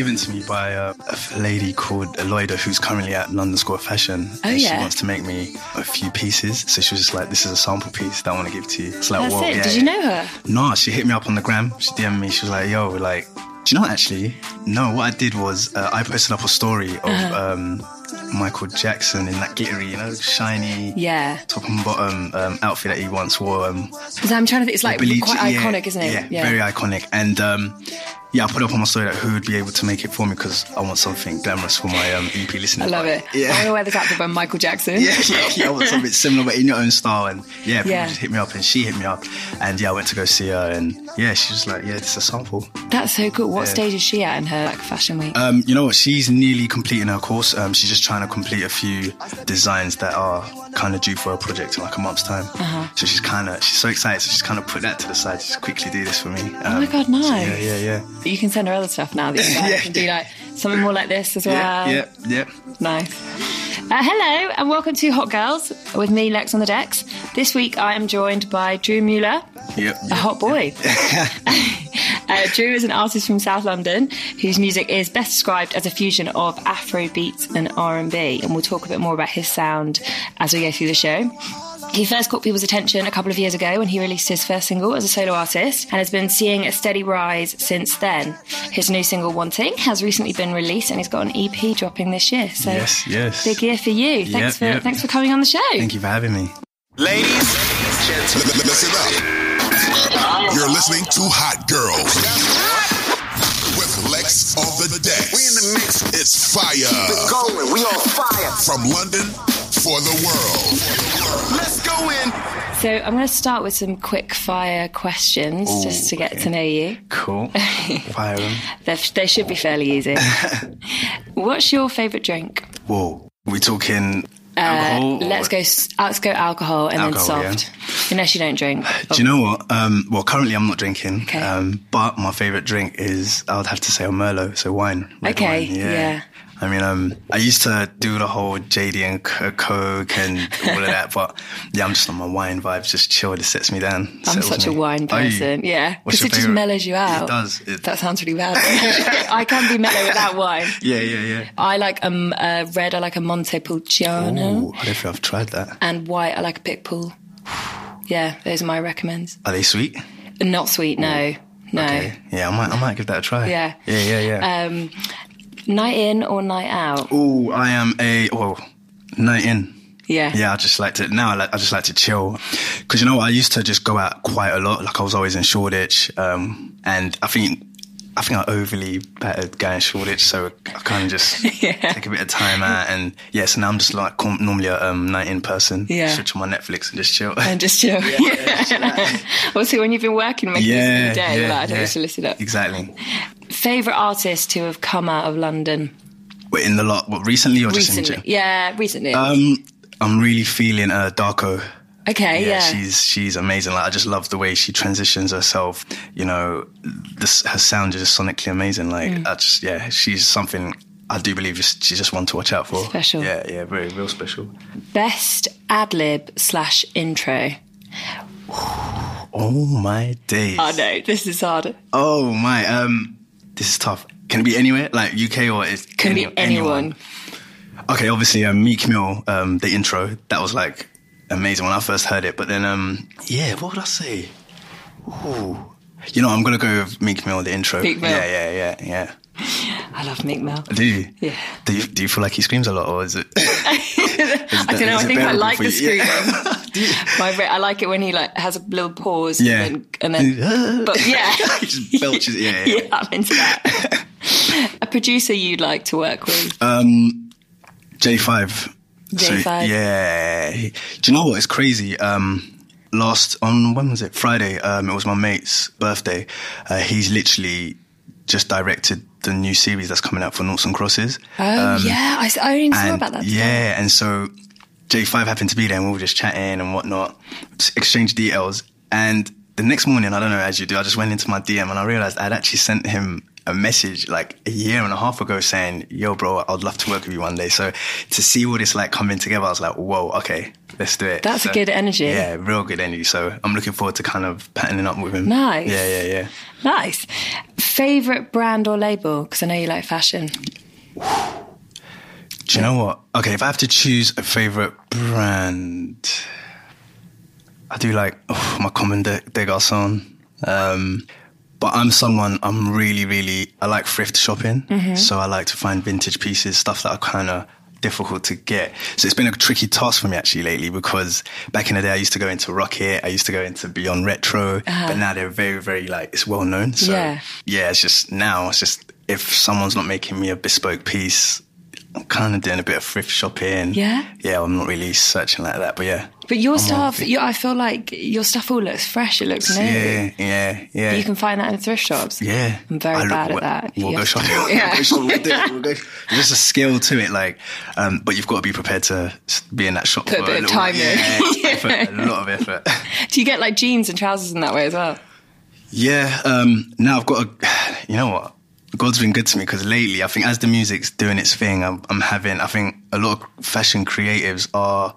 given to me by uh, a lady called Aloida, who's currently at London School of Fashion. Oh, and yeah. She wants to make me a few pieces. So she was just like, this is a sample piece that I want to give to you. It's like, That's whoa, it. yeah, Did you know her? No, she hit me up on the gram. She DM'd me. She was like, yo, like, do you know what, actually? No, what I did was uh, I posted up a story of Uh-huh. um, Michael Jackson in that glittery, you know, shiny Yeah. top and bottom um, outfit that he once wore. Um, I'm trying to think. It's like Bleach- quite yeah, iconic, isn't it? Yeah, very iconic. And um, yeah, I put up on my story that who would be able to make it for me because I want something glamorous for my um, EP listeners. I love it. I want Yeah. to wear this outfit by Michael Jackson. Yeah, yeah, yeah. I want something similar, but in your own style. And yeah, people Yeah. just hit me up, and she hit me up, and yeah, I went to go see her, and yeah, she was like, "Yeah, is a sample." That's so cool. What Yeah. stage is she at in her like fashion week? Um, you know what? She's nearly completing her course. Um, she's just trying to complete a few designs that are kind of due for a project in like a month's time. Uh-huh. So she's kind of she's so excited. So she's kind of put that to the side. Just quickly do this for me. Um, oh my god, nice. so yeah, yeah, yeah. You can send her other stuff now. That you Yeah. can do like something more like this as well. Yeah, yeah, yeah. Nice. Uh, hello and welcome to Hot Girls with me, Lex on the decks. This week I am joined by Drew Mueller, Yep. a hot boy. uh, Drew is an artist from South London whose music is best described as a fusion of Afro beats and R&B, and we'll talk a bit more about his sound as we go through the show. He first caught people's attention a couple of years ago when he released his first single as a solo artist and has been seeing a steady rise since then. His new single, Wanting, has recently been released and he's got an EP dropping this year. So Yes, yes. big year for you. Thanks Yep, for yep. thanks for coming on the show. Thank you for having me. Ladies, and gentlemen. Listen up. You're listening to Hot Girls with Lex on the deck. We in the mix. It's fire We're Going, we on fire. from London for the world. Let's go in. So I'm going to start with some quick fire questions Ooh, just to get okay. to know you. Cool. fire They they should be fairly easy. What's your favourite drink? Whoa. we talking Uh, let's go. s- Let's go alcohol and Alcohol, then soft. Unless you don't drink. Do you know what? Um, well, currently I'm not drinking. Okay. Um, but my favorite drink is I would have to say a Merlot, so wine. Okay, wine, yeah. I mean, um, I used to do the whole JD and Coke and all of that, but yeah, I'm just on my wine vibes, just chill. It sets me down. I'm such a wine person. Yeah, because it just mellows you out. It does. It, That sounds really bad. I can be mellow without wine. yeah, yeah, yeah. I like um uh, red. I like a Montepulciano, Ooh, I don't think I've tried that. and white. I like a Picpoul. Yeah, those are my recommends. Are they sweet? Not sweet, no, no. Okay. Yeah, I might, I might give that a try. Yeah. Yeah, yeah, yeah. Um, night in or night out? Oh, I am a well, night in. Yeah. Yeah, I just like to now. I, like, I just like to chill because you know? I used to just go out quite a lot. Like I was always in Shoreditch, um, and I think I think I overly battered going Shoreditch, so I kind of just Yeah. take a bit of time out. And yeah, so now I'm just like normally a um, night in person. Yeah. switch on my Netflix and just chill. And just chill. Yeah. Also, when you've been working, making yeah, day, you're yeah, like, I don't yeah. need to listen up. Exactly. Favorite artist to have come out of London Wait, in the lot, what recently or just in general? Yeah, recently. Um, I'm really feeling uh, Darkoo. okay, yeah. she's she's amazing. Like I just love the way she transitions herself. You know, this her sound is just sonically amazing. Like Mm. I just yeah, she's something I do believe just, she's just one to watch out for. Special. Yeah, yeah, very real special. Best ad lib slash intro. Oh my days. I know this is hard. Oh my. Um, this is tough. Can it be anywhere? Like UK or is Can any- be anyone. Okay, obviously, um, Meek Mill, um, the intro that was like amazing when I first heard it. But then, um, yeah, what would I say? Ooh. You know, I'm gonna go with Meek Mill, the intro. Meek Mill. Yeah, yeah, yeah, yeah. I love Meek Mill. Do you? Yeah. Do you, do you feel like he screams a lot, or is it? I don't know. I think I like the screaming. My, I like it when he like has a little pause. Yeah. And then, and then but yeah, He just belches. Yeah, yeah. yeah, I'm into that. a producer you'd like to work with? Um, JAE5. JAE5. yeah. Do you know what? It's crazy. Um, last on when was it? Friday. Um, it was my mate's birthday. Uh, he's literally just directed the new series that's coming out for Noughts and Crosses. Oh yeah, I, I only saw about that. today. yeah, and so JAE5 happened to be there, and we were just chatting and whatnot, exchange exchanged details. And the next morning, I don't know, as you do, I just went into my DM and I realized I'd actually sent him a message like a year and a half ago saying, "Yo, bro, I'd love to work with you one day." So to see all this like coming together, I was like, "Whoa, okay, let's do it." That's a good energy. Yeah, real good energy. So I'm looking forward to kind of patterning up with him. Nice. Yeah, yeah, yeah. Nice. Favorite brand or label? Because I know you like fashion. Do you know what? Okay, if I have to choose a favorite brand, I do like oh, my Comme des, des Garçons. Um, but I'm someone I'm really, really I like thrift shopping, so I like to find vintage pieces, stuff that are kind of difficult to get. So it's been a tricky task for me actually lately because back in the day I used to go into Rokit, I used to go into Beyond Retro, but now they're very, very like it's well known. So Yeah. yeah, it's just now it's just if someone's not making me a bespoke piece, I'm kind of doing a bit of thrift shopping. Yeah? yeah, I'm not really searching like that, but yeah, But your I'm stuff, you, I feel like your stuff all looks fresh. It looks new. yeah, yeah, yeah. You can find that in thrift shops. Yeah, I'm very I look- bad at that. We'll go to- shopping. Yeah. We'll go shopping. We'll. We'll go- There's a skill to it, like, um, but you've got to be prepared to be in that shop Put a bit of time in. yeah, effort, a lot of effort. Do you get like jeans and trousers in that way as well? Yeah. Um, now I've got a. You know what? God's been good to me because lately, I think as the music's doing its thing, I'm, I'm having. I think a lot of fashion creatives are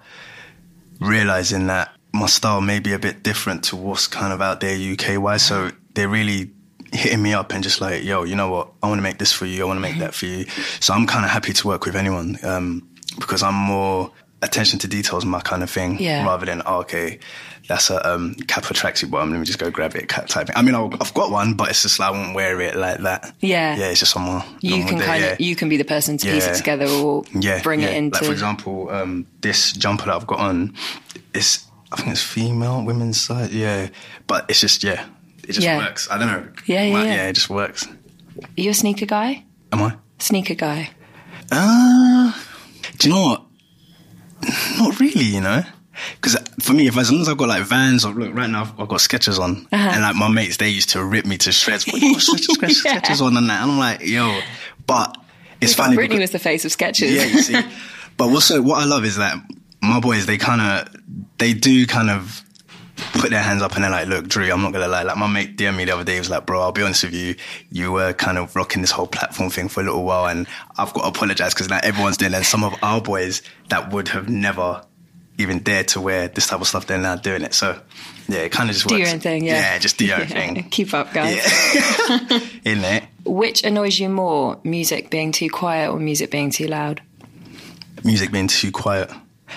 realizing that my style may be a bit different to what's kind of out there UK wise. So they're really hitting me up and just like, yo, you know what? I want to make this for you. I want to make that for you. So I'm kind of happy to work with anyone um, because I'm more attention to details, my kind of thing, Yeah. rather than oh, okay. That's a um, Kappa tracksuit bottom. Let me just go grab it. Type thing. I mean, I'll, I've got one, but it's just like I won't wear it like that. Yeah. yeah. It's just on my. You can kind yeah. of you can be the person to piece it together or yeah, bring yeah. it into. Like for example, um, this jumper that I've got on, it's I think it's female, women's size. Yeah, but it's just yeah, it just Yeah. works. I don't know. Yeah, yeah, yeah. it just works. Are you a sneaker guy? Am I? Sneaker guy. Uh, do you know what? Not really, you know. Because for me, if as long as I've got like Vans or look right now, I've, I've got Skechers on, Uh-huh. and like my mates, they used to rip me to shreds. But you got Skechers, Skechers, Yeah. Skechers on and that, and I'm like, yo, but it's funny. Britney because- was the face of Skechers. yeah, you see. But also, what I love is that my boys, they kind of, they do kind of put their hands up and they're like, look, Drew, I'm not gonna lie. Like my mate DM me the other day, he was like, bro, I'll be honest with you, you were kind of rocking this whole platform thing for a little while, and I've got to apologize because now everyone's doing it. And some of our boys that would have never even dared to wear this type of stuff, they're now doing it. So yeah, it kind of just Do works. your own thing, yeah. Yeah, just do your own Yeah. thing. Keep up, guys. Yeah. In it. Which annoys you more, music being too quiet or music being too loud? music being too quiet,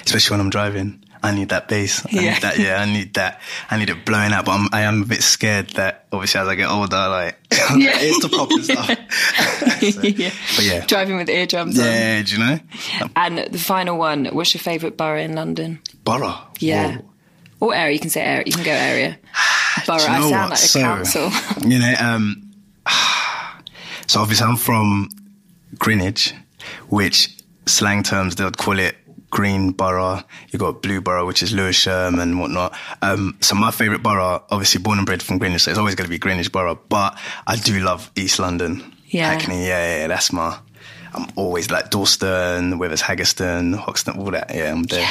especially when I'm driving. I need that bass. I Yeah. need that. Yeah, I need that. I need it blowing out. But I'm, I am a bit scared that obviously as I get older, like Yeah. it's the pop and stuff. So, yeah. But yeah, Driving with eardrums on. yeah. Do you know And the final one, what's your favourite borough in London? Borough? Yeah. Whoa. Or area, you can say area, you can go area. Borough, you I know sound what? like a So, council. You know, um, so obviously I'm from Greenwich, which slang terms they'd call it Green Borough. you've got Blue Borough, which is Lewisham and whatnot. Um, so my favourite borough, obviously born and bred from Greenwich, so it's always going to be Greenwich Borough. But I do love East London. Yeah. Hackney, yeah, yeah, yeah, that's my. I'm always like Dalston, whether it's Haggerston, Hoxton, all that. Yeah, I'm there.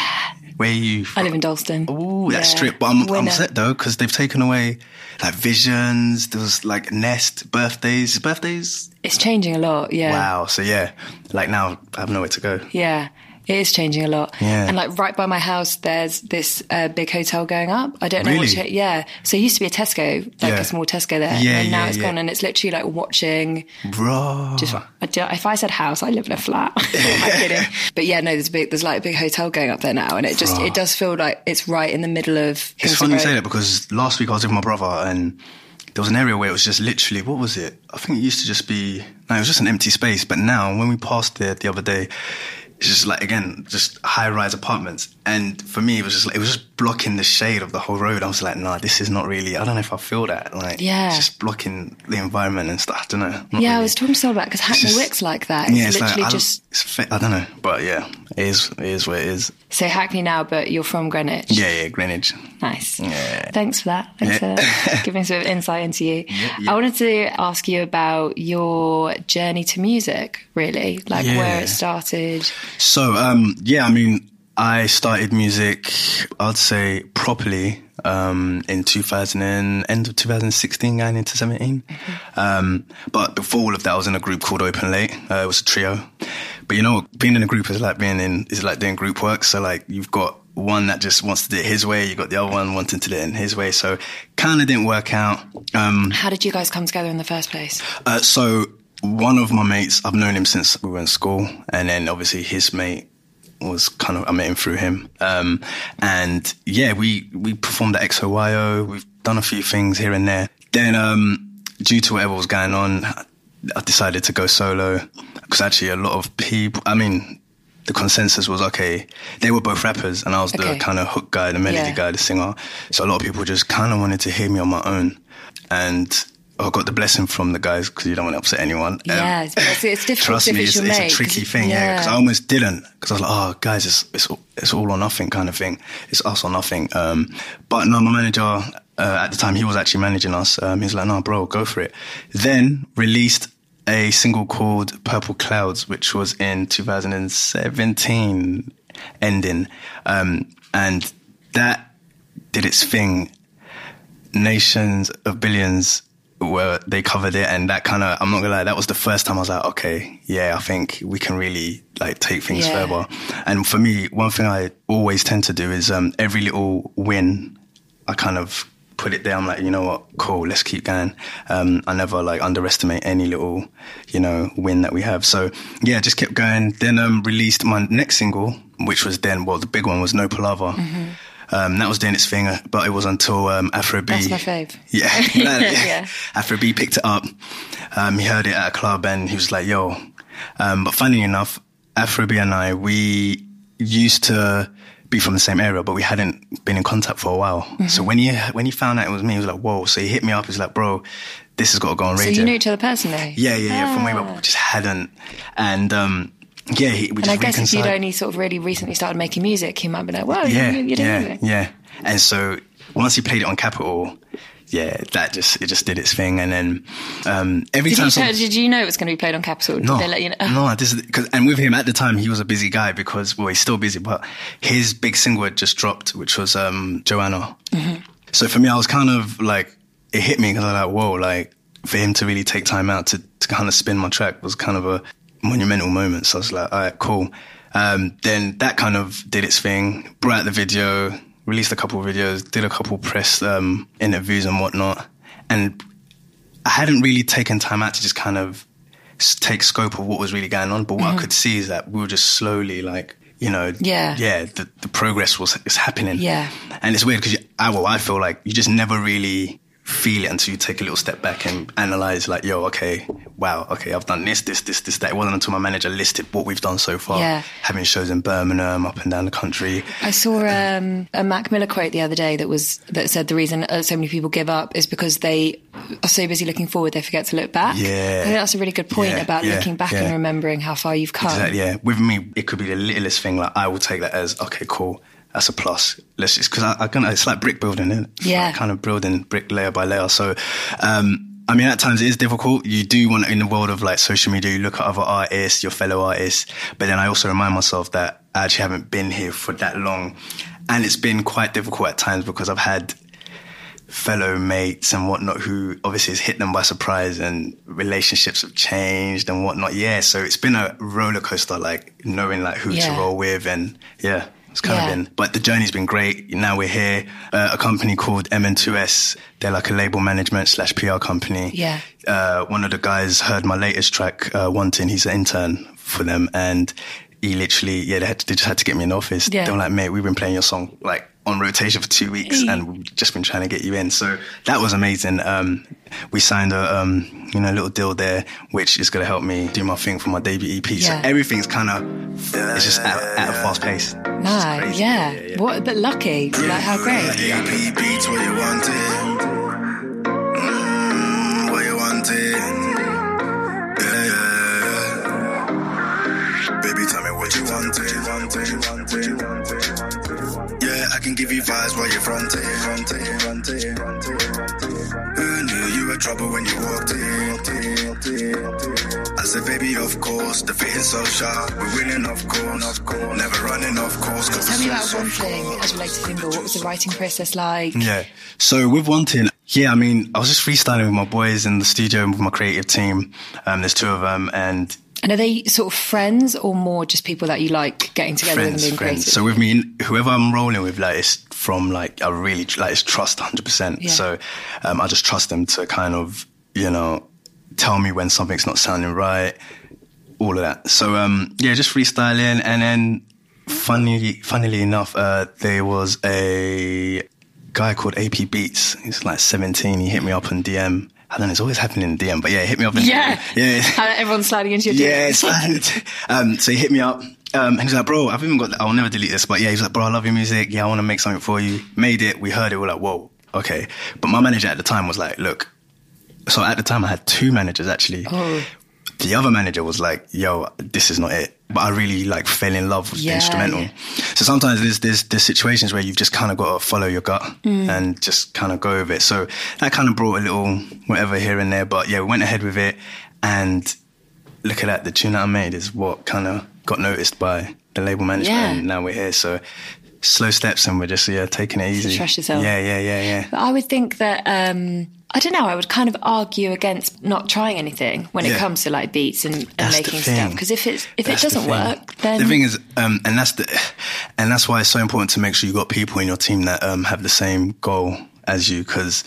Where are you? I live in Dalston. Ooh, that Yeah. strip. But I'm, I'm upset though because they've taken away like visions. There was like Nest birthdays. Birthdays. It's changing a lot, yeah. Wow. So yeah, like now I have nowhere to go. Yeah, it is changing a lot. Yeah. And like right by my house, there's this uh, big hotel going up. I don't know what. Really? To, yeah. So it used to be a Tesco, like Yeah. a small Tesco there, Yeah, and now yeah, it's gone, and it's literally like watching. Bro. Just, if I said house, I live in a flat. I'm kidding. But yeah, no, there's a big, there's like a big hotel going up there now, and it just it does feel like it's right in the middle of. It's Kingston funny you say that because last week I was with my brother and there was an area where it was just literally what was it? I think it used to just be no, it was just an empty space. But now when we passed there the other day, it's just like again just high rise apartments. And for me, it was just like, it was just blocking the shade of the whole road. I was like, nah, this is not really. I don't know if I feel that. Like, Yeah. it's just blocking the environment and stuff. I don't know. Yeah, I was talking to someone about because Hackney Wick's like that. It's Yeah, it's literally like I, just it's, I don't know, but yeah, it is. It is what it is. So Hackney now, but you're from Greenwich. Yeah, yeah, Greenwich. Nice. Yeah. Thanks for that. Thanks Yeah. for giving us a bit of insight into you. Yeah. I wanted to ask you about your journey to music, really, like where it started. So, um, yeah, I mean, I started music, I'd say properly, um, in 2000 and, end of 2016, going into 17. Um, but before all of that, I was in a group called Open Late. Uh, it was a trio. But you know, being in a group is like being in is like doing group work. So like you've got one that just wants to do it his way. You got the other one wanting to do it in his way. So kind of didn't work out. Um, How did you guys come together in the first place? uh, so one of my mates, I've known him since we were in school, and then obviously his mate was kind of I met him through him. Um, and yeah, we we performed at XOYO. We've done a few things here and there. Then, um, due to whatever was going on, I decided to go solo because actually a lot of people. I mean. The consensus was okay. They were both rappers, and I was Okay. the kind of hook guy, the melody Yeah. guy, the singer. So a lot of people just kind of wanted to hear me on my own, and I got the blessing from the guys because you don't want to upset anyone. Um, Yeah, it's- it's- it's difficult Trust me, it's it's, your it's mate, a tricky thing. Yeah, because yeah. I almost didn't because I was like, oh, guys, it's it's all- it's all or nothing kind of thing. It's us or nothing. Um, but no, my manager uh, at the time he was actually managing us. Um, he was like, no, bro, go for it. Then released a single called Purple Clouds, which was in 2017 ending, um, and that did its thing. Nations of billions where they covered it and that kind of i'm not gonna lie that was the first time i was like okay yeah i think we can really like take things Yeah. further. And for me one thing i always tend to do is um every little win i kind of put it there i'm like you know what cool let's keep going um i never like underestimate any little you know win that we have so yeah just kept going then um released my next single which was then well the big one was no Palava um, that was doing its thing, but it was until um, Afro B. That's my fave. Yeah, Yeah. Afro B picked it up. Um, he heard it at a club and he was like, "Yo." Um, but funny enough, Afro B and I we used to be from the same area, but we hadn't been in contact for a while. Mm-hmm. So when he when he found out it was me, he was like, "Whoa!" So he hit me up. He's like, "Bro, this has got to go on radio." So you knew each other personally? yeah, yeah, yeah. From way Ah. back, we just hadn't. And um, yeah, he, we And I guess if you'd only sort of really recently started making music, he might be like, "Well, yeah, you, yeah, it." yeah. And so once he played it on Capital, yeah, that just it just did its thing. And then um, every Did time, you, some- did you know it was going to be played on Capital? Did no, they let you know? no, this is because and with him at the time he was a busy guy because well he's still busy, but his big single had just dropped, which was um, Joanna. Mm-hmm. So for me, I was kind of like it hit me because I was like, whoa, like for him to really take time out to, to kind of spin my track was kind of a monumental moment. So I was like, all right, cool. Um, then that kind of did its thing, brought out the video, released a couple of videos, did a couple press um, interviews and whatnot, and I hadn't really taken time out to just kind of take scope of what was really going on. But what I could see is that we were just slowly like, you know, Mm-hmm. Yeah. yeah, the, the progress was is happening. Yeah. and it's weird because I, well, I feel like you just never really feel it until you take a little step back and analyze like, yo, okay, wow, okay, I've done this, this, this, this, that. It wasn't until my manager listed what we've done so far, Yeah. having shows in Birmingham, up and down the country. I saw um, a Mac Miller quote the other day that was that said the reason uh, so many people give up is because they are so busy looking forward they forget to look back. Yeah. I think that's a really good point Yeah, about yeah, looking back and remembering how far you've come. Exactly, yeah. With me, it could be the littlest thing. Like I will take that as okay, cool. That's a plus. Let's just because I, I kind of it's like brick building, isn't it? Yeah. like kind of building brick layer by layer. So, um, I mean, at times it is difficult. You do want in the world of like social media, you look at other artists, your fellow artists, but then I also remind myself that I actually haven't been here for that long, and it's been quite difficult at times because I've had fellow mates and whatnot who obviously has hit them by surprise and relationships have changed and whatnot. Yeah. So it's been a roller coaster, like knowing like who to roll with and yeah. It's kind Yeah. of been, but the journey's been great. Now we're here, uh, a company called MN2S. They're like a label management slash PR company. Yeah. Uh, one of the guys heard my latest track, uh, Wanting. He's an intern for them and he literally, yeah, they, had to, they just had to get me in the office. Yeah. They were like, mate, we've been playing your song like on rotation for two weeks and we've just been trying to get you in. So that was amazing. Um, we signed a, um, you know, little deal there, which is going to help me do my thing for my debut EP. Yeah. So everything's kind of, it's just at, at a fast pace. It's Nice, crazy. yeah. What, but lucky. Like, how great. AP beats what you wanted. Mm, what you wanted. Yeah, I you vibes while you're fronting. fronting, fronting, fronting. Who knew you were trouble when you walked in. I said, baby, of course, the fitting's so sharp. We're winning, of course, of course. Never running, of course. 'cause Tell me about so one thing as related to single. What was the writing process like? Yeah. So with wanting, yeah, I mean, I was just freestyling with my boys in the studio with my creative team. Um, there's two of them, and And are they sort of friends or more just people that you like getting together with and friends, being friends. creative? So with me, whoever I'm rolling with, like, it's from like I really like it's trust 100. percent So um, I just trust them to kind of you know tell me when something's not sounding right, all of that. So um, yeah, just freestyling, and then funny, funnily enough, uh, there was a guy called AP Beats. He's like 17. He hit me up on DM. I don't know, it's always happening in DM, but yeah, hit me up in yeah. yeah. Everyone's sliding into your DM. Yeah, DMs. it's like, um, so he hit me up. Um, and he's like, bro, I've even got, I'll never delete this, but yeah, he's like, bro, I love your music. Yeah, I want to make something for you. Made it. We heard it. We're like, whoa, okay. But my manager at the time was like, look, so at the time I had two managers actually. Oh. The other manager was like, yo, this is not it. But I really like fell in love with Yeah, the instrumental. yeah. So sometimes there's, there's, there's situations where you've just kind of got to follow your gut Mm. and just kind of go with it. So that kind of brought a little whatever here and there. But yeah, we went ahead with it and look at that. The tune that I made is what kind of got noticed by the label management, Yeah. and now we're here. So slow steps, and we're just yeah taking it easy. trust yourself. Yeah, yeah, yeah, yeah. But I would think that um, I don't know. I would kind of argue against not trying anything when it comes to like beats and, and making stuff. Because if it's if That's it doesn't thing. work, then the thing is, um, and that's the, and that's why it's so important to make sure you've got people in your team that um, have the same goal as you. Because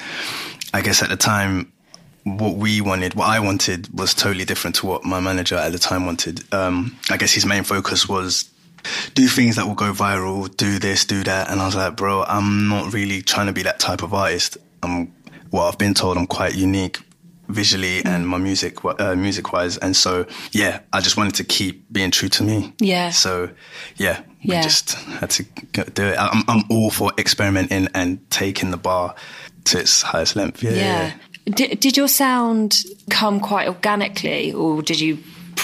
I guess at the time, what we wanted, what I wanted, was totally different to what my manager at the time wanted. Um, I guess his main focus was do things that will go viral, do this, do that, and I was like, bro, I'm not really trying to be that type of artist. I'm, well, I've been told I'm quite unique visually and my music uh, music wise and so yeah i just wanted to keep being true to me Yeah. so yeah we Yeah. just had to do it I'm, I'm all for experimenting and taking the bar to its highest length yeah, yeah. Did, did your sound come quite organically, or did you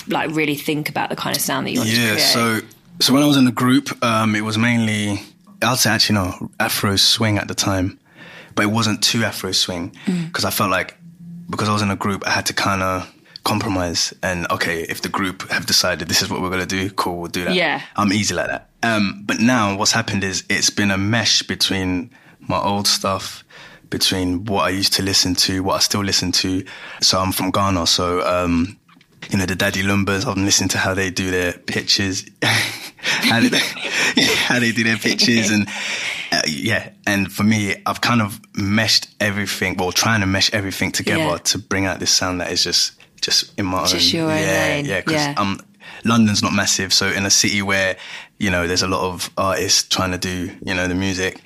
like really think about the kind of sound that you wanted to yeah create? so so when i was in the group um it was mainly i'd say actually no afro swing at the time but it wasn't too afro swing Mm. because i felt like because i was in a group i had to kind of compromise and okay if the group have decided this is what we're going to do cool we'll do that Yeah. i'm easy like that um but now what's happened is it's been a mesh between my old stuff between what i used to listen to what i still listen to so i'm from ghana so um you know, the Daddy Lumbas, I'm listening to how they do their pictures, how, they, how they do their pictures. And uh, yeah, and for me, I've kind of meshed everything, well, trying to mesh everything together Yeah. to bring out this sound that is just, just in my Just own. your own yeah, lane. yeah, because Yeah. um, London's not massive. So in a city where, you know, there's a lot of artists trying to do, you know, the music,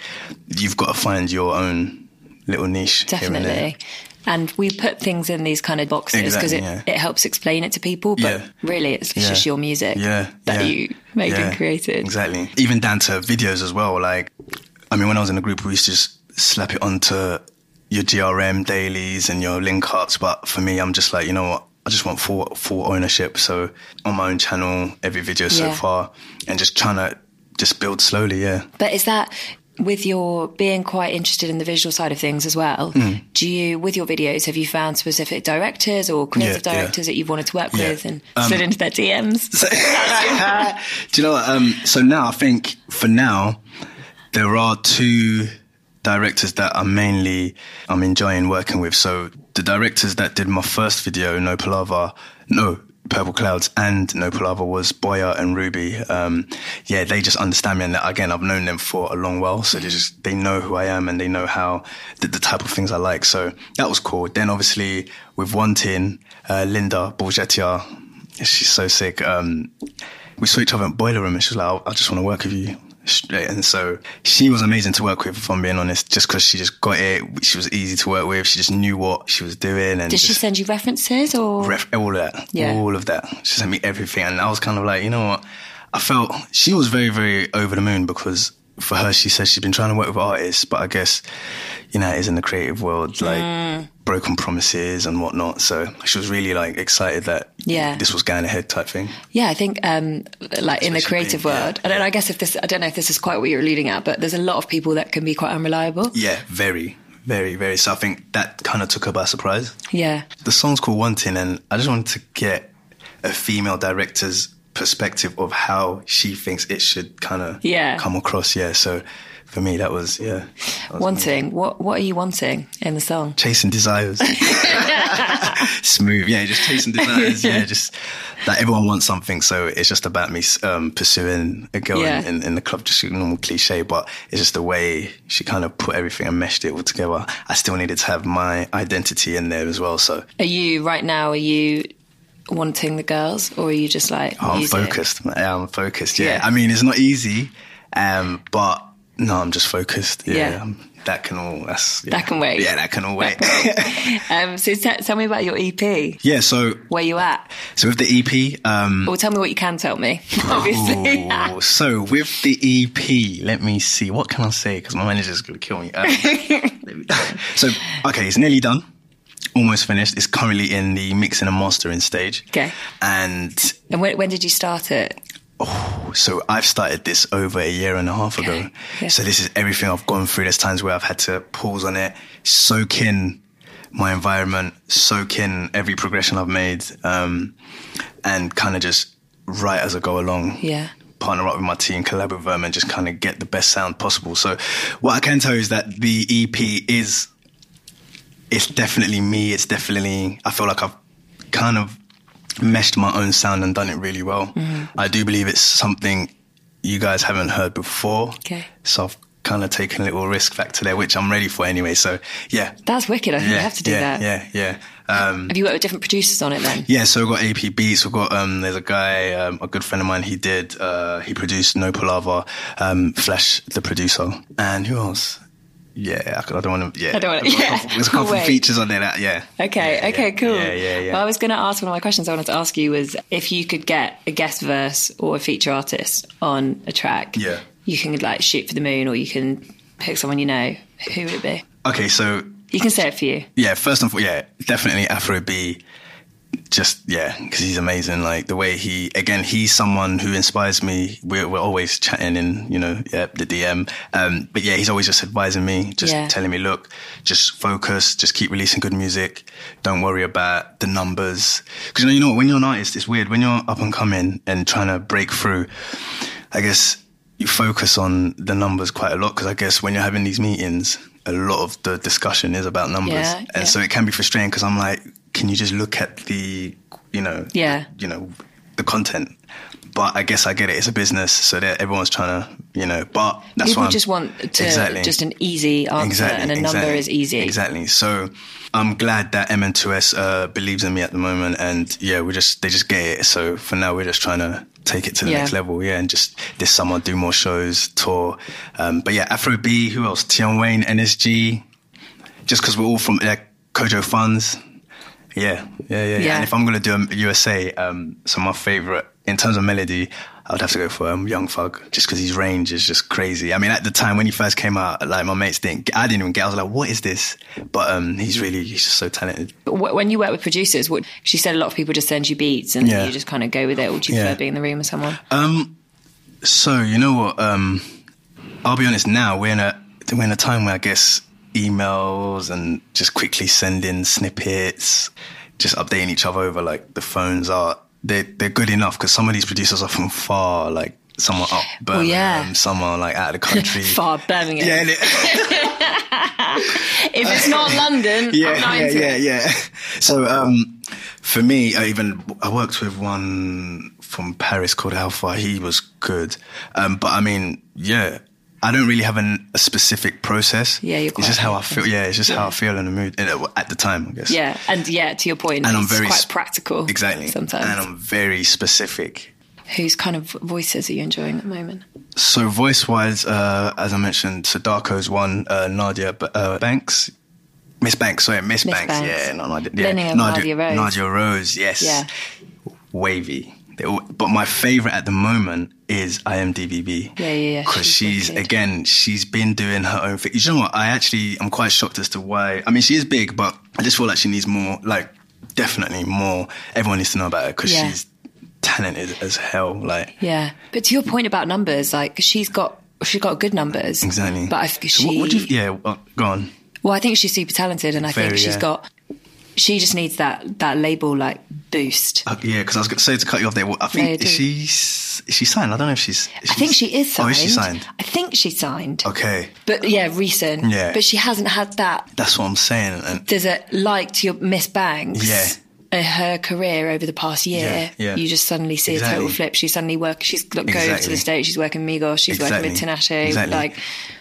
you've got to find your own little niche. here and. Definitely. And we put things in these kind of boxes because Exactly, it, yeah. it helps explain it to people, but Yeah. really it's, it's Yeah. just your music yeah, that you made and created. Exactly. Even down to videos as well. Like, I mean, when I was in the group, we used to just slap it onto your GRM dailies and your link ups. But for me, I'm just like, you know what? I just want full full ownership. So on my own channel, every video so Yeah. far, and just trying to just build slowly. Yeah. But is that with your being quite interested in the visual side of things as well? Mm. Do you, with your videos, have you found specific directors or creative Yeah, yeah. directors that you've wanted to work Yeah. Um, with and slid into their DMs? Do you know what? Um, so now I think for now, there are two directors that I'm mainly, I'm enjoying working with. So the directors that did my first video, No Palava, no, Purple Clouds and No Palava was Boya and Ruby. Um, yeah, they just understand me. And again, I've known them for a long while. So they just, they know who I am and they know how, the, the type of things I like. So that was cool. Then obviously with Wanting, uh, Linda Borgetia, she's so sick. Um, we saw each other in Boiler Room and she was like, I just want to work with you. Straight. And so she was amazing to work with, if I'm being honest, just because she just got it. She was easy to work with. She just knew what she was doing. And Did she send you references or? ref- all of that. Yeah. All of that. She sent me everything. And I was kind of like, you know what? I felt she was very, very over the moon because for her, she says she's been trying to work with artists, but I guess, you know, it is in the creative world, like Mm. broken promises and whatnot. So she was really like excited that Yeah. this was going ahead type thing. Yeah, I think um, like in the creative being- yeah. world, I don't. I guess if this, I don't know if this is quite what you're alluding at, but there's a lot of people that can be quite unreliable. Yeah, very, very, very. So I think that kind of took her by surprise. Yeah. The song's called Wanting, and I just wanted to get a female director's perspective of how she thinks it should kind of Yeah. come across. Yeah. So for me, that was yeah. that was Wanting. What What are you wanting in the song? chasing desires. Smooth, yeah, just chasing desires. Yeah, just that everyone wants something, so it's just about me um, pursuing a girl Yeah. in, in, in the club. Just a normal cliche, but it's just the way she kind of put everything and meshed it all together. I still needed to have my identity in there as well. So Are you right now? Are you wanting the girls, or are you just like oh, I'm focused. Yeah, I'm focused. Yeah. Yeah. I mean, it's not easy, um, but no, I'm just focused. Yeah, Yeah. um, that can all. That's yeah. That can wait. Yeah, that can all wait. Um, so t- tell me about your EP. yeah. So Where you at? so with the EP. Um, Or tell me what you can tell me. Obviously. Ooh, so with the EP, let me see. What can I say? Because my manager's going to kill me. Um, me- so okay, it's nearly done. Almost finished. It's currently in the mixing and mastering stage. Okay. And and when, when did you start it? Oh, so I've started this over a year and a half ago. Yeah. So this is everything I've gone through. There's times where I've had to pause on it, soak in my environment, soak in every progression I've made, um, and kind of just write as I go along. Yeah. Partner up with my team, collab with them, and just kind of get the best sound possible. So, what I can tell you is that the EP is, it's definitely me. It's definitely. I feel like I've kind of meshed my own sound and done it really well. Mm-hmm. I do believe it's something you guys haven't heard before. Okay. So I've kind of taken a little risk factor there, which I'm ready for anyway. So yeah. That's wicked. I think yeah, you have to do yeah, that. Yeah, yeah. Um, Have you worked with different producers on it then? yeah, so we've got AP Beats. We've got um, there's a guy, um, a good friend of mine. He did, uh, he produced No Palava, um, Flash, the producer, and who else? Yeah, I, don't want to. Yeah, I don't wanna- yeah. couple- There's a couple Wait. features on there that yeah. Okay, Yeah, okay, yeah, cool. Yeah, yeah, yeah. Well, I was going to ask one of my questions I wanted to ask you was if you could get a guest verse or a feature artist on a track, Yeah. you can like shoot for the moon or you can pick someone you know. Who would it be? okay, so You can say it for you. yeah, first and foremost, yeah, definitely Afro B. Just yeah, because he's amazing. Like the way he, again, he's someone who inspires me. We're we're always chatting in, you know, yeah, the DM. Um, but yeah, he's always just advising me, just Yeah. telling me, look, just focus, just keep releasing good music. Don't worry about the numbers. Because you know, you know, when you're an artist, it's weird when you're up and coming and trying to break through. I guess you focus on the numbers quite a lot because I guess when you're having these meetings, a lot of the discussion is about numbers, Yeah, and yeah. so it can be frustrating because I'm like, can you just look at the, you know, Yeah. you know, the content. But I guess I get it. It's a business, so that everyone's trying to, you know. But that's People just want to Exactly. just an easy answer, Exactly, and a number is easy. Exactly. So I'm glad that MN2S uh, believes in me at the moment, and yeah, we just they just get it. So for now, we're just trying to take it to the Yeah. next level, yeah, and just this summer do more shows, tour. Um, but yeah, Afro B, who else? Tion Wayne, NSG. Just because we're all from like Kojo Funds. Yeah, yeah, yeah, yeah. And if I'm gonna do a USA, um, so my favorite in terms of melody, I would have to go for um, Young Thug, just because his range is just crazy. I mean, at the time when he first came out, like my mates didn't, I didn't even get. I was like, what is this? But um, he's really, he's just so talented. But when you work with producers, what she said, a lot of people just send you beats and Yeah. you just kind of go with it. Or do you Yeah. prefer being in the room with someone? So you know what? Um, I'll be honest. Now we're in a we're in a time where I guess emails and just quickly sending snippets, just updating each other over like the phones are they they're good enough because some of these producers are from far, like some are up Birmingham, yeah. some are like out of the country. Far Birmingham. Yeah, it- If it's not London, yeah, yeah, yeah, yeah. So um, for me, I even I worked with one from Paris called Alpha. He was good, um, but I mean, yeah. I don't really have an, a specific process. Yeah, you're It's just how I feel. Yeah, it's just how I feel in the mood at the time. I guess. Yeah, and yeah, to your point, And I'm very quite sp- practical. Exactly. Sometimes. And I'm very specific. Whose kind of voices are you enjoying at the moment? So voice wise, uh, as I mentioned, Sadako's one, uh, Nadia uh, Banks. Miss Banks, sorry, Miss, Miss Banks, Banks. yeah, no, Nadia, yeah. Linear Nadia Rose. Nadia Rose, yes. Yeah. Wavy. All- But my favorite at the moment is IAMDDB. Yeah, yeah, yeah. Because She's she's, again, she's been doing her own thing. You know what? I actually, I'm quite shocked as to why. I mean, she is big, but I just feel like she needs more, like, definitely more. Everyone needs to know about her because Yeah. she's talented as hell. Like, Yeah, but to your point about numbers, like she's got she's got good numbers. Exactly. But I think So she. what, you, yeah, well, go on. Well, I think she's super talented, and I Very, think she's yeah. got. She just needs that that label like boost. Uh, yeah, because I was going to say to cut you off there. well, I think is do. she is she signed? I don't know if she's. I think she is signed. Oh, is she signed? I think she's signed. Okay, But yeah, recent. Yeah. But she hasn't had that. that's what I'm saying. And There's a like to your Miss Banks. Yeah. uh, Her career over the past year, Yeah, yeah. you just suddenly see a total flip. She's suddenly work. She's going to the stage. She's working Migos. She's working with Exactly. Tinashe. Exactly. Like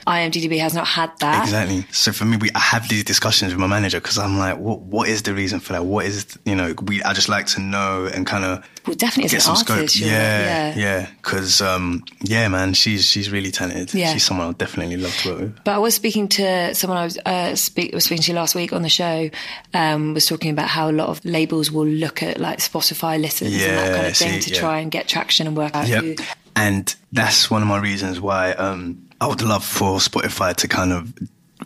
IAMDDB has not had that. Exactly. So for me, we I have these discussions with my manager because I'm like, what what is the reason for that? What is you know? We I just like to know and kind of Well, definitely get some artist, scope. Yeah, yeah. yeah. Because um, yeah, man, she's she's really talented. Yeah. She's someone I'd definitely love to work with. But I was speaking to someone I was uh, speak, was speaking to last week on the show. Um, was talking about how a lot of labels will look at like Spotify listens and that kind Yeah, of thing see, to yeah. try and get traction and work out who. And that's one of my reasons why um, I would love for Spotify to kind of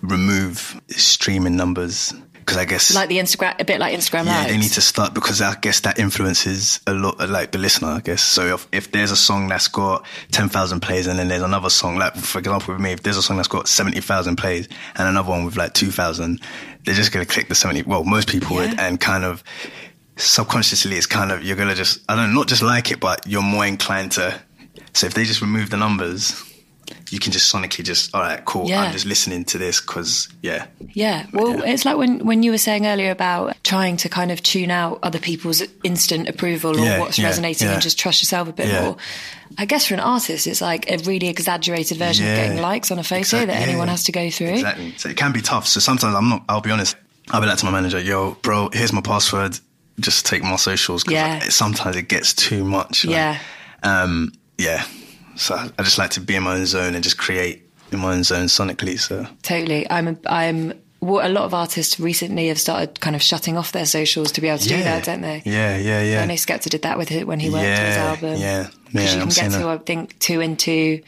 remove streaming numbers because I guess Like the Instagram, a bit like Instagram Yeah, Lives. they need to start because I guess that influences a lot, like the listener. I guess so. If, if there's a song that's got ten thousand plays and then there's another song, like for example with me, if there's a song that's got seventy thousand plays and another one with like two thousand, they're just gonna click the seventy. Well, most people would, and kind of subconsciously, it's kind of you're gonna just I don't know, not just like it, but you're more inclined to. So if they just remove the numbers. You can just sonically just, all right, cool. Yeah. I'm just listening to this because, yeah, Yeah, well, Yeah. it's like when when you were saying earlier about trying to kind of tune out other people's instant approval or Yeah, what's resonating and just trust yourself a bit more. I guess for an artist, it's like a really exaggerated version of getting likes on a photo Exact- that anyone has to go through. Exactly. So it can be tough. So sometimes I'm not. I'll be honest. I'll be like to my manager, "Yo, bro, here's my password. Just take my socials." 'cause Yeah. Sometimes it gets too much. like, Yeah. Um. Yeah. So I just like to be in my own zone and just create in my own zone sonically. So Totally. I'm a, I'm what a lot of artists recently have started kind of shutting off their socials to be able to do that, don't they? Yeah. Yeah. Yeah. I know Skepta did that with it when he worked on his album. yeah, Because yeah, you I'm can get to. I think, too into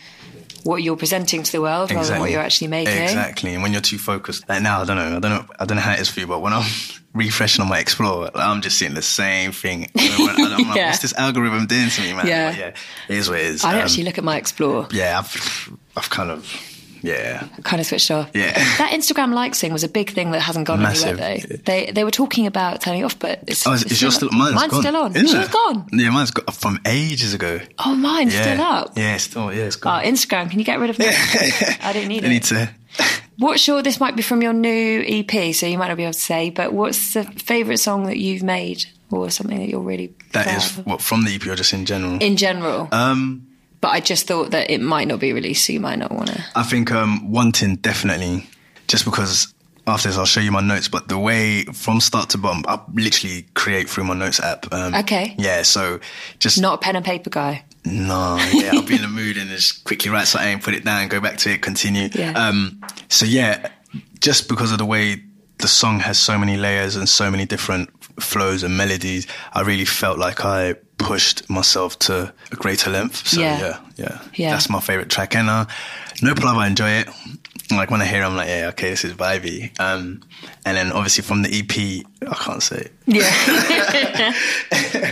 what you're presenting to the world rather than what you're actually making. Exactly. And when you're too focused, like now, I don't know, I don't know, I don't know how it is for you, but when I'm refreshing on my Explore, like, I'm just seeing the same thing. I'm like, Yeah. what's this algorithm doing to me, man? Yeah. But yeah, it is what it is. I Um, actually look at my Explore. yeah, I've, I've kind of, yeah, kind of switched off. Yeah. That Instagram like thing was a big thing that hasn't gone Massive. anywhere though. They they were talking about turning off, but it's, Oh, it's is yours still? Mine's, mine's gone. still on. Isn't it? gone. Yeah, mine's got from ages ago. Oh, mine's Yeah, still up. Yeah, it's still yeah, it's Oh, gone. Oh, Instagram, can you get rid of that? I don't need I it. need to. What's your? This might be from your new EP, so you might not be able to say. But what's the favourite song that you've made, or something that you're really That is of? what from the EP or just in general. in general. um, but I just thought that it might not be released, so you might not want to. I think um, wanting definitely, just because after this I'll show you my notes. But the way from start to bottom, I literally create through my notes app. Um, Okay. Yeah, so just Not a pen and paper guy. No, yeah, I'll be in the mood and just quickly write something, put it down, go back to it, continue. Yeah. Um, so yeah, just because of the way the song has so many layers and so many different flows and melodies, I really felt like I pushed myself to a greater length. So Yeah. yeah, yeah, Yeah. that's my favorite track. And uh, no problem, I enjoy it. Like when I hear, it, I'm like, yeah, okay, this is vibey. Um, and then obviously from the EP, I can't say it. Yeah.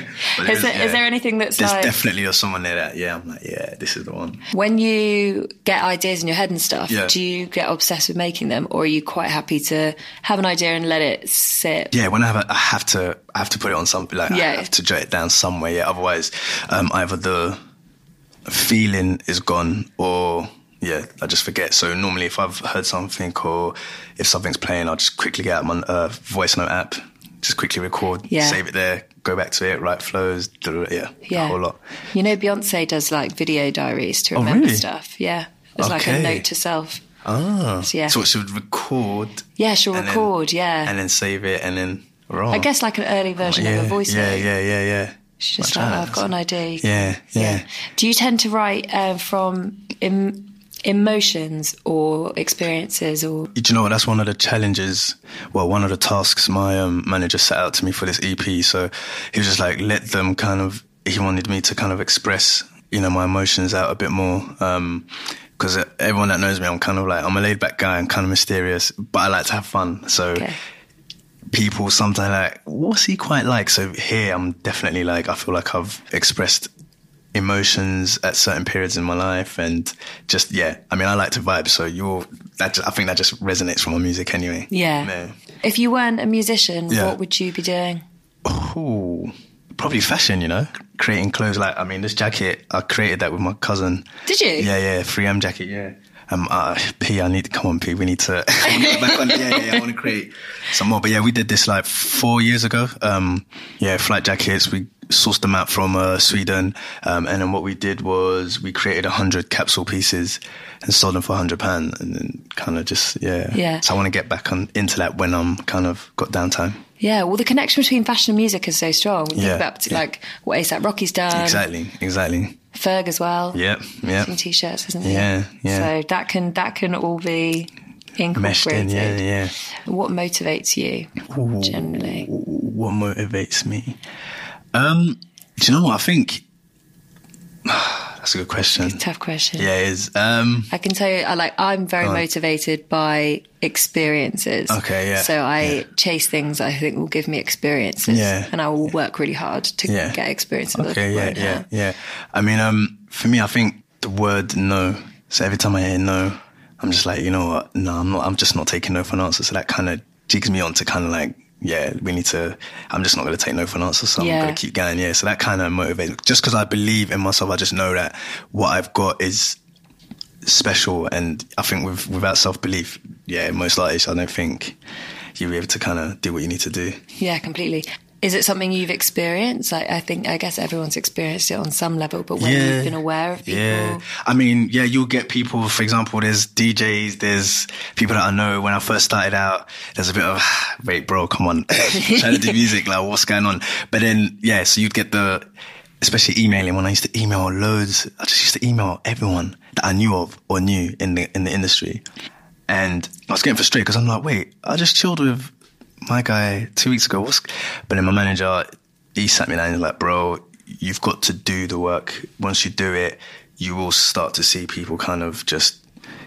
But is, there, yeah. is there anything that's There's like definitely or someone there that, yeah, I'm like, yeah, this is the one. when you get ideas in your head and stuff? Yeah. Do you get obsessed with making them, or are you quite happy to have an idea and let it sit? Yeah, when I have, a, I have to, I have to put it on something. Like Yeah. I have to jot it down somewhere. Yeah, otherwise, um, either the feeling is gone or yeah, I just forget. So normally, if I've heard something or if something's playing, I'll just quickly get out my uh, voice note app, just quickly record, Yeah. save it there, go back to it, write flows, yeah, Yeah. a whole lot. You know, Beyonce does like video diaries to Oh, remember really? stuff. Yeah. It's like a note to self. Ah, So, yeah. So she would record. Yeah, she'll and then- record, yeah. and then save it, and then. Roll. I guess like an early version yeah, of a voice yeah, note. yeah, yeah, yeah. yeah. She's just like, oh, I've got an idea. Yeah, yeah. Do you tend to write uh, from em- emotions or experiences or Do you know what? That's one of the challenges. Well, one of the tasks my um, manager set out to me for this EP. So he was just like, let them kind of. He wanted me to kind of express, you know, my emotions out a bit more. Because everyone that knows me, I'm kind of like I'm a laid back guy. I'm kind of mysterious, but I like to have fun. So Okay. people sometimes like, what's he quite like? So here, I'm definitely like, I feel like I've expressed emotions at certain periods in my life, and just yeah. I mean, I like to vibe, so you're that. Just, I think that just resonates from my music anyway. Yeah. If you weren't a musician, Yeah. what would you be doing? Ooh, probably fashion. You know, creating clothes. Like I mean, this jacket I created that with my cousin. Did you? Yeah, yeah, 3M jacket. Yeah. Um, uh, P, I need to come on, P. We need to I wanna get back on. Yeah, yeah, yeah. I want to create some more. But yeah, we did this like four years ago. Um, yeah, flight jackets. We sourced them out from uh, Sweden, um, and then what we did was we created a hundred capsule pieces and sold them for hundred pound, and then kind of just yeah. Yeah. So I want to get back on into that when I'm kind of got downtime. Yeah, well, the connection between fashion and music is so strong. Yeah, about yeah. like what ASAP Rocky's done, Exactly, exactly. Ferg as well. Yep, yep. Some t-shirts, isn't it? Yeah, yeah. So that can that can all be Meshed in, incorporated. yeah, yeah. What motivates you generally? what motivates me? Um, do you know what I think? That's a good question. Tough question. Yeah, it is. Um, I can tell you, I like. I'm very motivated by experiences. Okay, yeah, So I yeah. chase things I think will give me experiences. Yeah. And I will work really hard to yeah. get experiences. Okay, yeah, yeah, now. yeah. I mean, um, for me, I think the word no. So every time I hear no, I'm just like, you know what? No, I'm not. I'm just not taking no for an answer. So that kind of jigs me on to kind of like, yeah, we need to. I'm just not going to take no for an answer. So Yeah. I'm going to keep going. Yeah. So that kind of motivates. Just because I believe in myself, I just know that what I've got is special. And I think with without self belief, yeah, most likely, I don't think you'll be able to kind of do what you need to do. Yeah, completely. Is it something you've experienced? Like, I think, I guess everyone's experienced it on some level, but when you've been aware of people, Yeah. I mean, yeah, you'll get people, for example, there's DJs, there's people that I know when I first started out, there's a bit of, wait, bro, come on, trying to do music, like, what's going on? But then, yeah, so you'd get the, especially emailing, when I used to email loads, I just used to email everyone that I knew of or knew in the, in the industry. And I was getting frustrated because I'm like, wait, I just chilled with my guy two weeks ago. What's... But then my manager, he sat me down and he's like, bro, you've got to do the work. Once you do it, you will start to see people kind of just,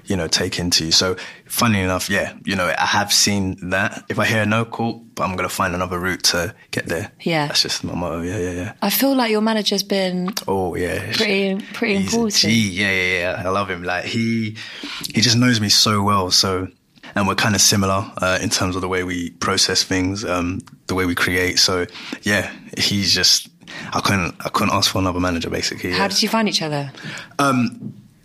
you know, take into you. So funny enough, yeah, you know, I have seen that. If I hear a no, cool, but I'm going to find another route to get there. Yeah. That's just my motto. Yeah, yeah, yeah. I feel like your manager's been Oh yeah, pretty, pretty important. Yeah, yeah, yeah. I love him. Like he, he just knows me so well. So, and we're kind of similar uh, in terms of the way we process things, um, the way we create. So, yeah, he's just. I couldn't. I couldn't ask for another manager. Basically, How yeah. did you find each other?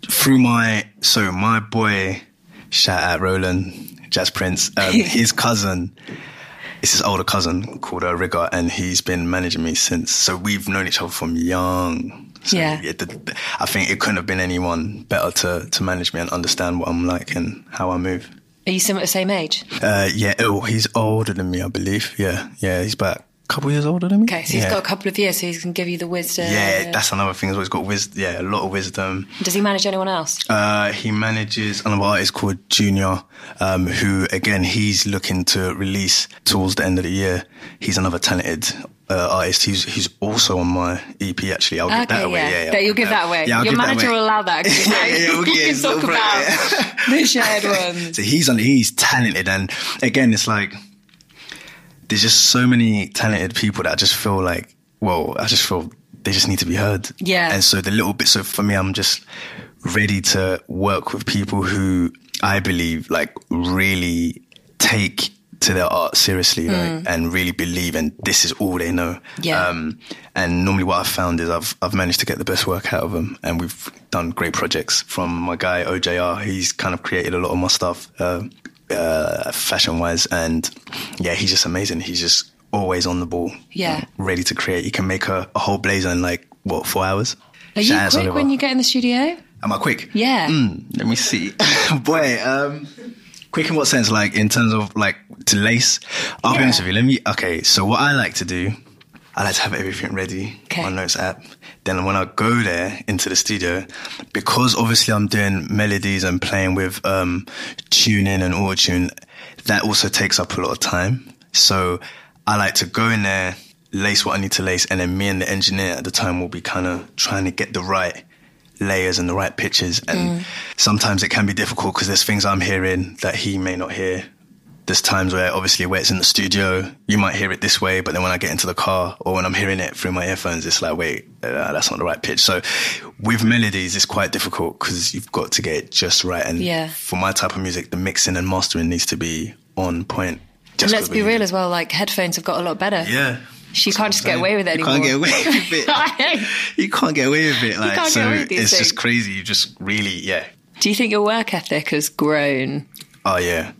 through my so my boy, shout out Roland Jazz Prince. Um, his cousin. It's his older cousin called uh, Rigger, and he's been managing me since. So we've known each other from young. So Yeah. it- I think it couldn't have been anyone better to to manage me and understand what I'm like and how I move. Are you similar, same age? Uh, yeah. Oh, he's older than me, I believe. Yeah, yeah. He's about couple years older than me. Okay, so he's yeah. got a couple of years, so he can give you the wisdom. Yeah, that's another thing. He's always got wisdom. Yeah, a lot of wisdom. Does he manage anyone else? Uh, he manages another artist called Junior, um, who again he's looking to release towards the end of the year. He's another talented uh, artist. He's he's also on my EP. Actually, I'll give that Okay, away. yeah. Yeah, yeah. That you'll give that away. Yeah, I'll Your manager away. will allow that. Yeah, yeah, you can talk about yeah. the shared ones. So he's on. He's talented, and again, it's like there's just so many talented people that I just feel like. Well, I just feel they just need to be heard. Yeah. And so the little bit. So for me, I'm just ready to work with people who I believe like really take to their art seriously, right? And really believe, and this is all they know. Mm. Yeah. Um, and normally, what I've found is I've I've managed to get the best work out of them, and we've done great projects. From my guy OJR, he's kind of created a lot of my stuff, uh, uh, fashion wise, and yeah, he's just amazing. He's just always on the ball, Yeah. ready to create. You can make a, a whole blazer in like what four hours. Are you Shout out quick Oliver. when you get in the studio? Am I quick? Yeah. Mm, let me see. Boy, um, quick in what sense? Like in terms of like to lace? I'll be honest with you. Let me. Okay, so what I like to do, I like to have everything ready Okay. on Notes app. Then when I go there into the studio, because obviously I'm doing melodies and playing with um, tuning and auto tune, that also takes up a lot of time. So I like to go in there, lace what I need to lace, and then me and the engineer at the time will be kind of trying to get the right layers and the right pitches. And sometimes it can be difficult because there's things I'm hearing that he may not hear there's times where obviously where it's in the studio, you might hear it this way, but then when I get into the car or when I'm hearing it through my earphones, it's like, wait, uh, that's not the right pitch. So with melodies, it's quite difficult because you've got to get it just right. And Yeah. for my type of music, the mixing and mastering needs to be on point. And let's be real as well. Like headphones have got a lot better. Yeah. You can't just get away with it You anymore. can't get away with it. you can't get away with it. Like, can't get so away with it's just crazy. You just really, yeah. Do you think your work ethic has grown? Oh yeah,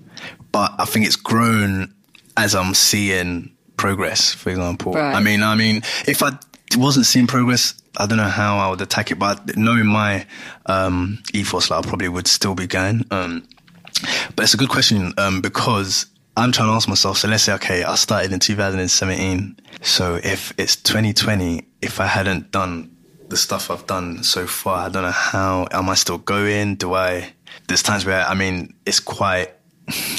but I think it's grown as I'm seeing progress. For example, Right. I mean, I mean, if I wasn't seeing progress, I don't know how I would attack it. But knowing my um, ethos, like, I probably would still be going. Um, but it's a good question um, because I'm trying to ask myself. So let's say, okay, I started in 2017. So if it's 2020, if I hadn't done the stuff I've done so far, I don't know how am I still going? Do I? There's times where I mean, it's quite.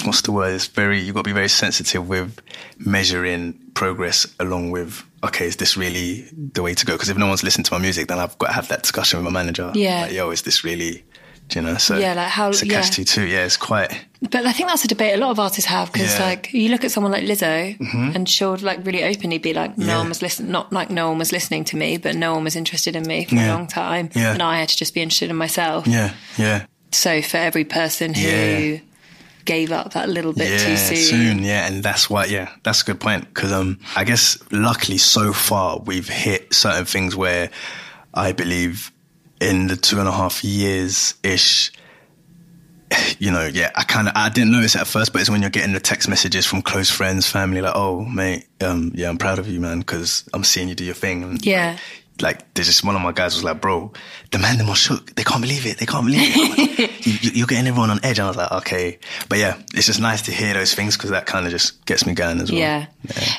What's the word? It's very. You've got to be very sensitive with measuring progress along with. Okay, is this really the way to go? Because if no one's listening to my music, then I've got to have that discussion with my manager. Yeah. Like, Yo, is this really? Do you know? So Yeah, like how- It's a yeah. catch two two. Yeah, it's quite. But I think that's a debate a lot of artists have because, Yeah. Mm-hmm. like, you look at someone like Lizzo, and she'll like really openly be like, "No Yeah. one was listening, not like no one was listening to me, but no one was interested in me for a long time, Yeah. and I had to just be interested in myself." Yeah, yeah. So for every person who Yeah. Gave up that little bit yeah, too soon, yeah, and that's why, yeah, that's a good point because um, I guess luckily so far we've hit certain things where I believe in the two and a half years ish. You know, yeah, I kind of I didn't notice it at first, but it's when you're getting the text messages from close friends, family, like, "Oh, mate, um, yeah, I'm proud of you, man, because I'm seeing you do your thing." And, Yeah. like there's just one of my guys was like, bro, the man them are shook. They can't believe it. They can't believe it. Like, you, you- you're getting everyone on edge. And I was like, okay, but yeah, it's just nice to hear those things because that kind of just gets me going as well. Yeah.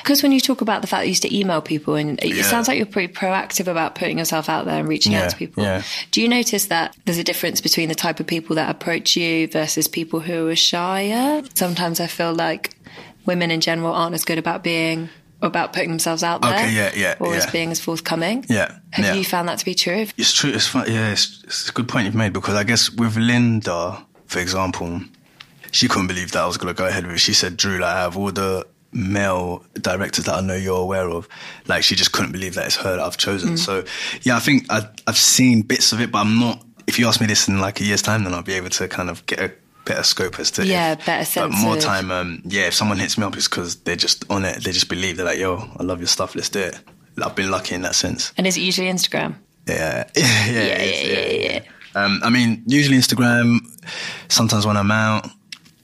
Because when you talk about the fact that you used to email people, and it Yeah. sounds like you're pretty proactive about putting yourself out there and reaching Yeah, out to people. yeah. Do you notice that there's a difference between the type of people that approach you versus people who are shyer? Sometimes I feel like women in general aren't as good about being about putting themselves out there. Okay, yeah, yeah, Or as yeah. being as forthcoming. Yeah, Have yeah. you found that to be true? It's true. It's fun. Yeah, it's, it's a good point you've made because I guess with Linda, for example, she couldn't believe that I was going to go ahead with it. She said, Drew, like, out of all the male directors that I know you're aware of, like, she just couldn't believe that it's her that I've chosen. Mm. So, yeah, I think I, I've seen bits of it, but I'm not, if you ask me this in like a year's time, then I'll be able to kind of get a better scope as to Yeah, if- better but sense more of- time um yeah if someone hits me up it's because they're just on it they just believe they're like yo i love your stuff let's do it i've been lucky in that sense And is it usually Instagram? yeah, yeah, yeah, Yeah, it is, yeah, yeah, Um, I mean, usually Instagram. Sometimes when I'm out,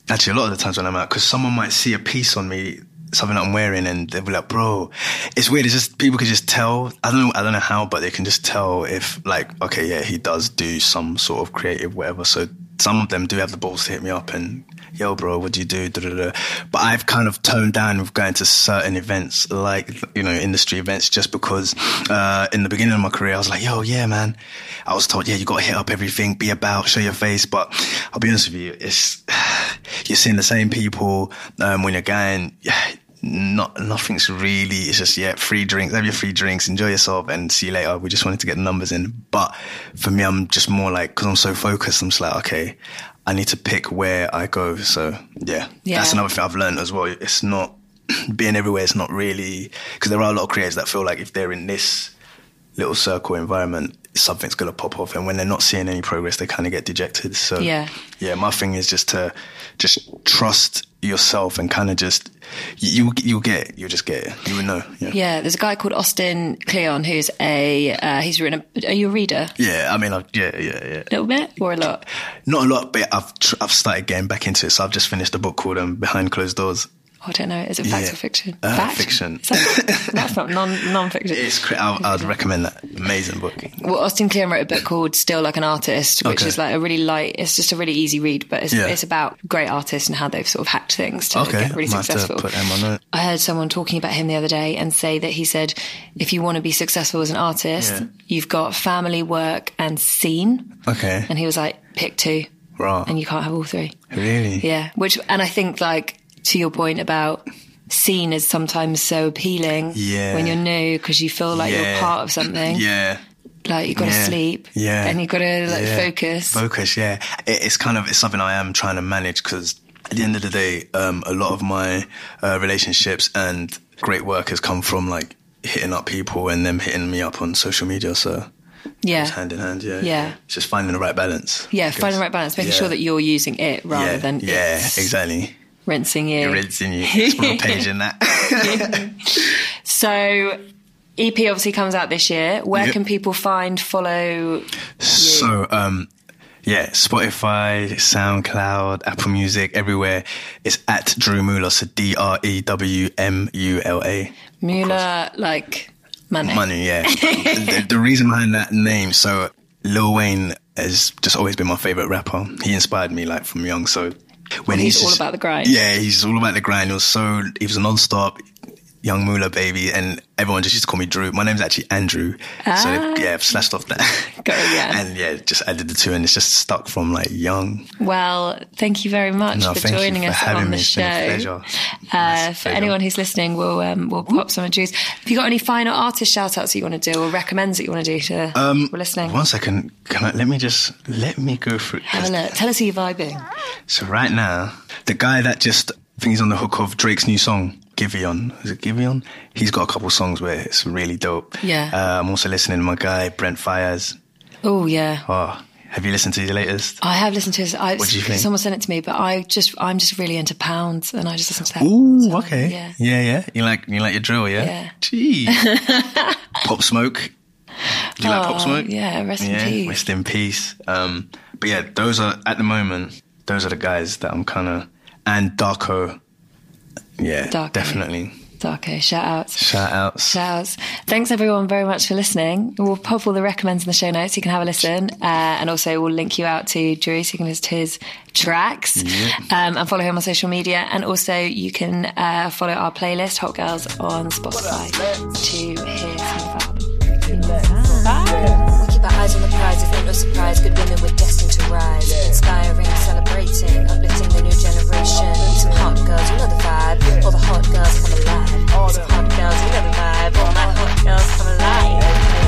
actually a lot of the times when I'm out, because someone might see a piece on me, something that I'm wearing, and they'll be like, "Bro, it's weird. It's just people can just tell. I don't know. I don't know how, but they can just tell if, like, okay, yeah, he does do some sort of creative whatever. So some of them do have the balls to hit me up and. Yo, bro, what do you do? Da, da, da. But I've kind of toned down with going to certain events, like you know, industry events, just because uh, in the beginning of my career, I was like, yo, yeah, man. I was told, yeah, you got to hit up everything, be about, show your face. But I'll be honest with you, it's you're seeing the same people um, when you're going. Yeah, not nothing's really. It's just yeah, free drinks. Have your free drinks, enjoy yourself, and see you later. We just wanted to get numbers in. But for me, I'm just more like because I'm so focused. I'm just like, okay, I need to pick where I go. So yeah, Yeah. that's another thing I've learned as well. It's not being everywhere. It's not really because there are a lot of creators that feel like if they're in this little circle environment, something's gonna pop off, and when they're not seeing any progress, they kind of get dejected. So Yeah. yeah. My thing is just to just trust yourself and kind of just you you you'll get it. You'll just get it. You will know. Yeah. Yeah, there's a guy called Austin Kleon who's a uh, he's written a. Are you a reader? Yeah, I mean, I've, yeah, yeah, yeah. A little bit or a lot? Not a lot, but I've tr- I've started getting back into it. So I've just finished a book called um, Behind Closed Doors. I don't know. Is it fact Yeah. or fiction? Uh, Fact? fiction. That- that's not non non-fiction. It's I, I'd recommend that amazing book. Well, Austin Kleon wrote a book called Steal Like an Artist, which Okay. is like a really light, it's just a really easy read, but it's, Yeah. it's about great artists and how they've sort of hacked things to Okay, get really might successful. put them on note. I heard someone talking about him the other day and say that he said, if you want to be successful as an artist, Yeah. you've got family, work, and scene. Okay, And he was like, pick two, right. and you can't have all three. really? Yeah. Which, and I think like to your point about scene is sometimes so appealing Yeah. when you're new because you feel like you're part of something. Yeah. Like you've got to Yeah. sleep. Yeah. And you've got to like Yeah. focus. Focus, yeah. It, it's kind of it's something I am trying to manage because at the end of the day, um, a lot of my uh, relationships and great work has come from like hitting up people and them hitting me up on social media. So Yeah. it's hand in hand. Yeah. Yeah. It's just finding the right balance. Yeah, finding the right balance, making Yeah. sure that you're using it rather yeah. than yeah, it's exactly. Rinsing you. You're rinsing you. It's page in that. So, EP obviously comes out this year. Where Yep. can people find, follow? So, um, yeah, Spotify, SoundCloud, Apple Music, everywhere. It's at Drew Mula, so D R E W M U L A. Mula, like money. Money, yeah. the, the reason behind that name, so Lil Wayne has just always been my favorite rapper. He inspired me like from young. So when he's he's, all just- about the grind. Yeah, he's all about the grind. He was so he was a non-stop young Mula baby, and everyone just used to call me Drew. My name's actually Andrew, so Ah. yeah, I've slashed off that. It, yeah. and yeah, just added the two, and it's just stuck from like young. Well, thank you very much No, for joining for us having on me. the It's been a show. pleasure. Uh, for pleasure. anyone who's listening, we'll um, we'll pop some of Drew's. Have you got any final artist shout outs that you want to do or recommends that you want to do to Um, are listening? One second, can I, let me just let me go through. Have a look. Tell us who you're vibing. So right now, the guy that just I think he's on the hook of Drake's new song, Giveon. Is it Giveon? He's got a couple songs where it's really dope. Yeah. Uh, I'm also listening to my guy Brent Faiyaz. Oh yeah. Oh, have you listened to the latest? I have listened to his. I, What do you think? Someone sent it to me, but I just I'm just really into pounds, and I just listen to that. Ooh, So, okay. Yeah. yeah, yeah. You like you like your drill, yeah? Yeah. Gee. Pop Smoke. Do you like Pop Oh, Smoke? yeah, rest in peace. Rest in peace. Um, but yeah, those are at the moment. Those are the guys that I'm kind of and Darkoo. Yeah, Darkoo. definitely. Okay, shout outs. Shout outs. Shout outs. Thanks everyone very much for listening. We'll pop all the recommends in the show notes. You can have a listen. Uh, and also we'll link you out to Drew so you can listen to his tracks um, and follow him on social media. And also you can uh, follow our playlist, Hot Girls, on Spotify to hear some of our We my eyes on the prize, it's no surprise. Good women were destined to rise. Yeah. Inspiring, celebrating, uplifting the new generation. Some hot girls, you know the vibe. Yeah. All the hot girls come alive. All Some hot girls, you know the vibe. All my hot girls come alive.